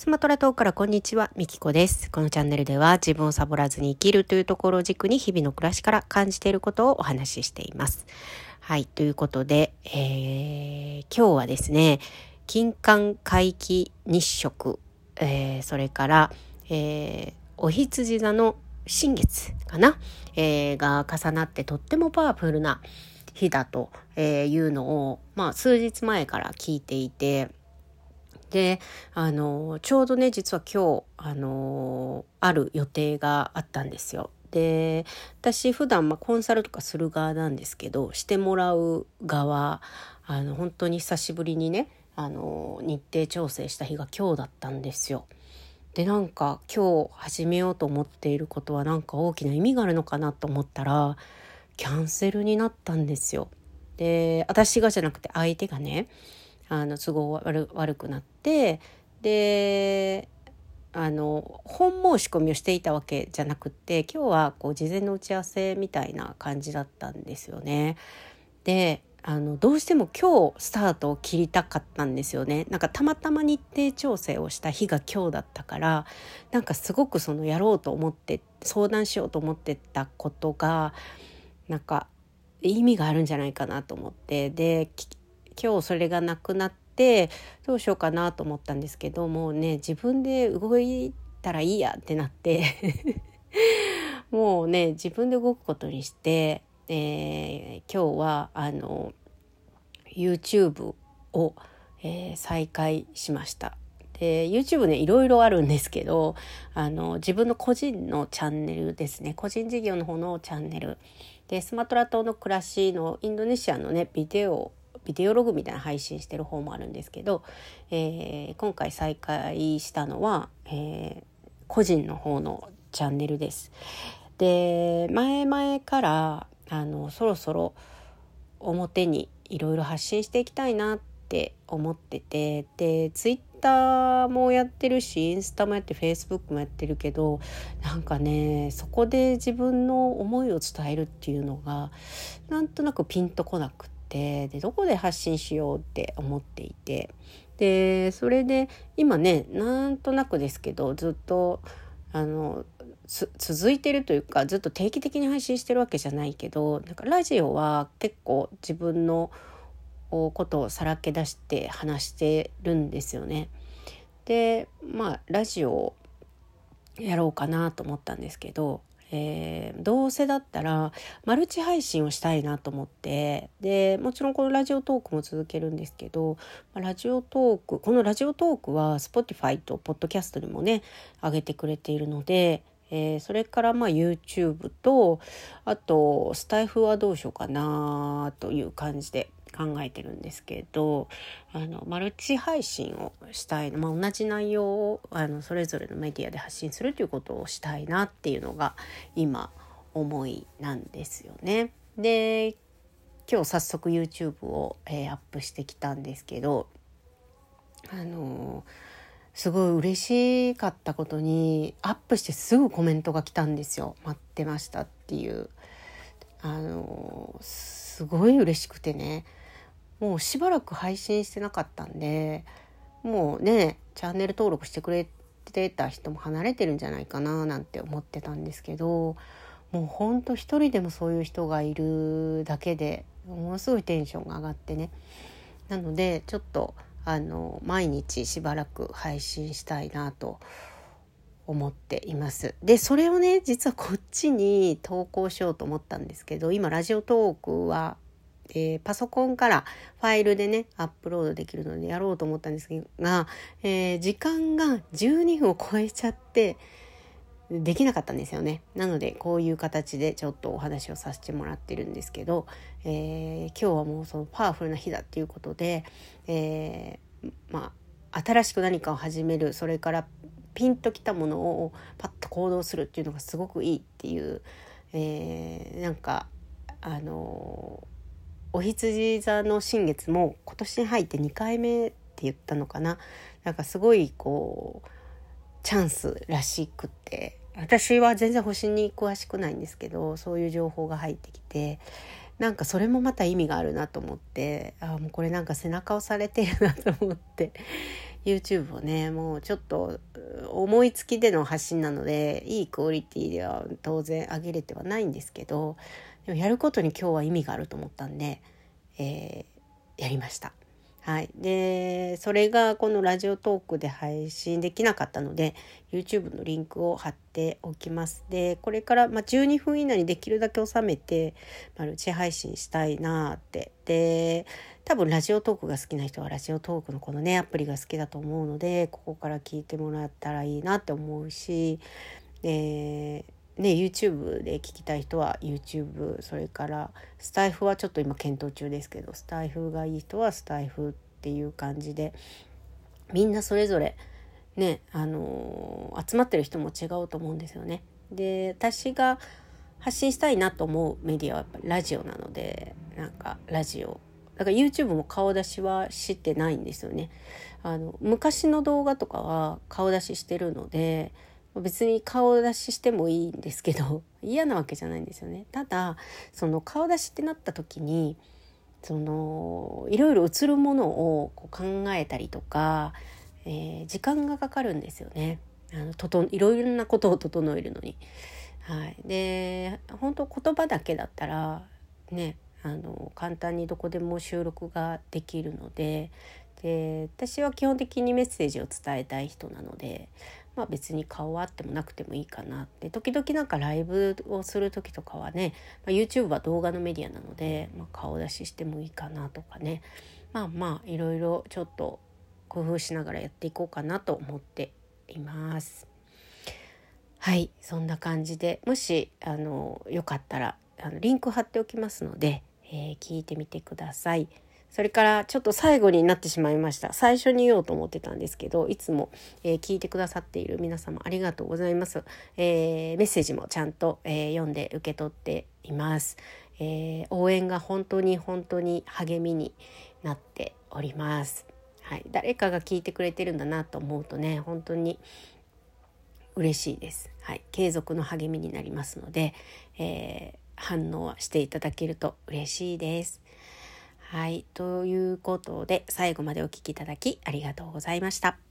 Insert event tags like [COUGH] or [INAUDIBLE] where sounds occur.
スマトラ島からこんにちは、みきこです。このチャンネルでは自分をサボらずに生きるというところを軸に日々の暮らしから感じていることをお話ししています。はい、ということで、えー、今日はですね、金環回帰日食、えー、それから、えー、お羊座の新月かな、えー、が重なってとってもパワフルな日だというのを、まあ、数日前から聞いていて、であのちょうどね実は今日あのある予定があったんですよ。で私普段まあコンサルとかする側なんですけどしてもらう側あの本当に久しぶりにねあの日程調整した日が今日だったんですよ。でなんか今日始めようと思っていることはなんか大きな意味があるのかなと思ったらキャンセルになったんですよ。で私がじゃなくて相手がねあの都合悪悪くなってであの本申し込みをしていたわけじゃなくって今日はこう事前の打ち合わせみたいな感じだったんですよね。であのどうしても今日スタートを切りたかったんですよねなんかたまたま日程調整をした日が今日だったからなんかすごくそのやろうと思って相談しようと思ってたことがなんか意味があるんじゃないかなと思ってで今日それがなくなってどうしようかなと思ったんですけどもうね自分で動いたらいいやってなって。[LAUGHS] もうね自分で動くことにして、えー、今日はあの YouTube を、えー、再開しました。で YouTube ねいろいろあるんですけどあの自分の個人のチャンネルですね。個人事業の方のチャンネル。でスマトラ島の暮らしのインドネシアのねビデオビデオログみたいな配信してる方もあるんですけど、えー、今回再開したのは、えー、個人の方のチャンネルです。で前々からあのそろそろ表にいろいろ発信していきたいなって思っててでツイッターもやってるしインスタもやってフェイスブックもやってるけどなんかねそこで自分の思いを伝えるっていうのがなんとなくピンとこなくてでどこで発信しようって思っていてでそれで今ねなんとなくですけどずっとあの続いてるというかずっと定期的に配信してるわけじゃないけどなんかラジオは結構自分のことをさらけ出して話してるんですよね。でまあラジオやろうかなと思ったんですけどえー、どうせだったらマルチ配信をしたいなと思ってでもちろんこのラジオトークも続けるんですけどラジオトークこのラジオトークは Spotify と Podcast にもね上げてくれているのでえー、それからまあ YouTube とあとスタイフはどうしようかなという感じで考えてるんですけどあのマルチ配信をしたい、まあ、同じ内容をあのそれぞれのメディアで発信するということをしたいなっていうのが今思いなんですよね。で今日早速 YouTube を、えー、アップしてきたんですけどあのすごい嬉しかったことにアップしてすぐコメントが来たんですよ。待ってましたっていう。あのすごい嬉しくてね。もうしばらく配信してなかったんでもうねチャンネル登録してくれてた人も離れてるんじゃないかななんて思ってたんですけどもうほんと一人でもそういう人がいるだけでものすごいテンションが上がってねなのでちょっとあの毎日しばらく配信したいなと思っています。でそれをね実はこっちに投稿しようと思ったんですけど今ラジオトークはえー、パソコンからファイルでねアップロードできるのでやろうと思ったんですが、えー、時間が12分を超えちゃってできなかったんですよね。なのでこういう形でちょっとお話をさせてもらってるんですけど、えー、今日はもうそのパワフルな日だっていうことで、え、まあ新しく何かを始めるそれからピンときたものをパッと行動するっていうのがすごくいいっていう、え、なんかあのーお羊座の新月も今年に入って2回目って言ったのかな？なんかすごいこうチャンスらしくって。私は全然星に詳しくないんですけどそういう情報が入ってきて。なんかそれもまた意味があるなと思って。あもうこれなんか背中押されてるなと思って。YouTube をねもうちょっと思いつきでの発信なのでいいクオリティでは当然上げれてはないんですけど。でもやることに今日は意味があると思ったんで、えー、やりました。はい、でそれがこのラジオトークで配信できなかったので YouTube のリンクを貼っておきます。でこれから、まあ、12分以内にできるだけ収めてマルチ配信したいなってで多分ラジオトークが好きな人はラジオトークのこのねアプリが好きだと思うのでここから聞いてもらったらいいなって思うしでね、YouTube で聞きたい人は YouTube それからスタイフはちょっと今検討中ですけどスタイフがいい人はスタイフっていう感じでみんなそれぞれねあのー、集まってる人も違うと思うんですよね。で私が発信したいなと思うメディアはやっぱラジオなのでなんかラジオだから YouTube も顔出しはしてないんですよね。あの昔の動画とかは顔出ししてるので別に顔出ししてもいいんですけど [LAUGHS] 嫌なわけじゃないんですよね。ただその顔出しってなった時にそのいろいろ映るものをこう考えたりとか、えー、時間がかかるんですよね。あのとといろいろなことを整えるのに。はい、で本当言葉だけだったらねあの簡単にどこでも収録ができるのでで私は基本的にメッセージを伝えたい人なのでまあ、別に顔あってもなくてもいいかなって時々なんかライブをする時とかはね、まあ、YouTube は動画のメディアなので、まあ、顔出ししてもいいかなとかねまあまあいろいろちょっと工夫しながらやっていこうかなと思っています。はいそんな感じでもしあのよかったらあのリンク貼っておきますので、えー、聞いてみてください。それからちょっと最後になってしまいました。最初に言おうと思ってたんですけど、いつも、えー、聞いてくださっている皆様ありがとうございます。えー、メッセージもちゃんと、えー、読んで受け取っています、え応援が本当に本当に励みになっております。はい、誰かが聞いてくれてるんだなと思うとね、本当に嬉しいです。はい、継続の励みになりますので、え反応していただけると嬉しいです。はい。ということで、最後までお聴きいただきありがとうございました。